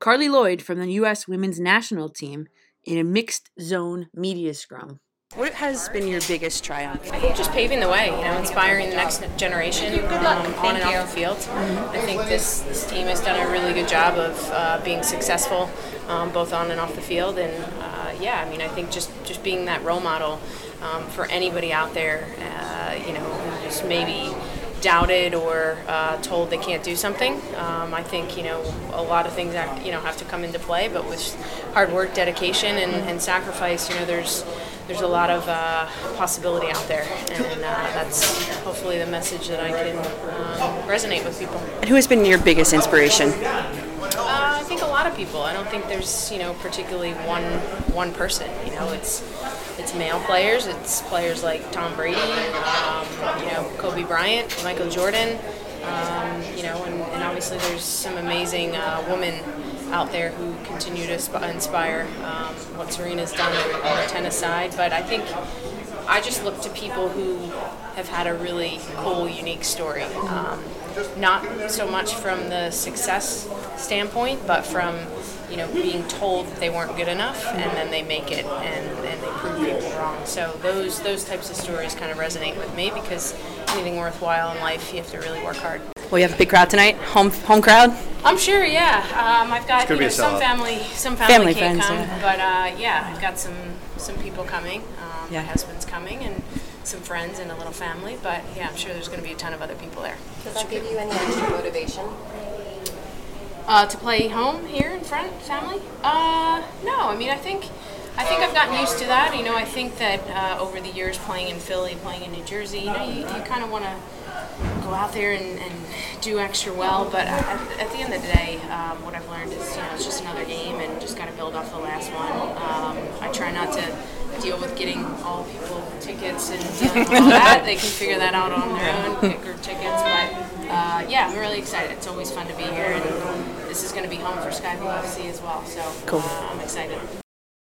Carli Lloyd from the U.S. women's national team in a mixed zone media scrum. What has been your biggest triumph? I think just paving the way, you know, inspiring the next generation um, on and off the field. Mm-hmm. I think this, this team has done a really good job of uh, being successful um, both on and off the field. And uh, yeah, I mean, I think just, just being that role model um, for anybody out there, uh, you know, just maybe doubted or uh, told they can't do something. Um, I think you know a lot of things that you know have to come into play, but with hard work, dedication, and, and sacrifice, you know, there's there's a lot of uh, possibility out there, and uh, that's hopefully the message that I can um, resonate with people. And who has been your biggest inspiration? People. I don't think there's you know particularly one one person. You know, it's it's male players. It's players like Tom Brady, um, you know, Kobe Bryant, Michael Jordan. Um, you know, and, and, obviously there's some amazing uh, women out there who continue to inspire um, what Serena's done on the tennis side. But I think I just look to people who have had a really cool, unique story. Um, not so much from the success standpoint, but from you know being told that they weren't good enough, and then they make it and, and they prove people wrong. So those those types of stories kind of resonate with me because anything worthwhile in life, you have to really work hard. Well, you have a big crowd tonight, home home crowd. I'm sure, yeah. Um, I've got you know, some family, some family, family can't friends, come, yeah. but uh, yeah, I've got some some people coming. Um, yeah. My husband's coming, and some friends and a little family. But yeah, I'm sure there's going to be a ton of other people there. Does that give you any extra motivation? Uh, to play home here in front, family? Uh, no. I mean, I think I think I've gotten used to that. You know, I think that uh, over the years playing in Philly, playing in New Jersey, you know, you, you kind of want to go out there and, and, do extra well. But at, at, the end of the day, um, what I've learned is, you know, it's just another game and just got to build off the last one. Um, I try not to deal with getting all people tickets and all that. They can figure that out on their own, kicker tickets. But uh, yeah, I'm really excited. It's always fun to be here, and this is going to be home for Sky Blue FC as well. So cool. uh, I'm excited.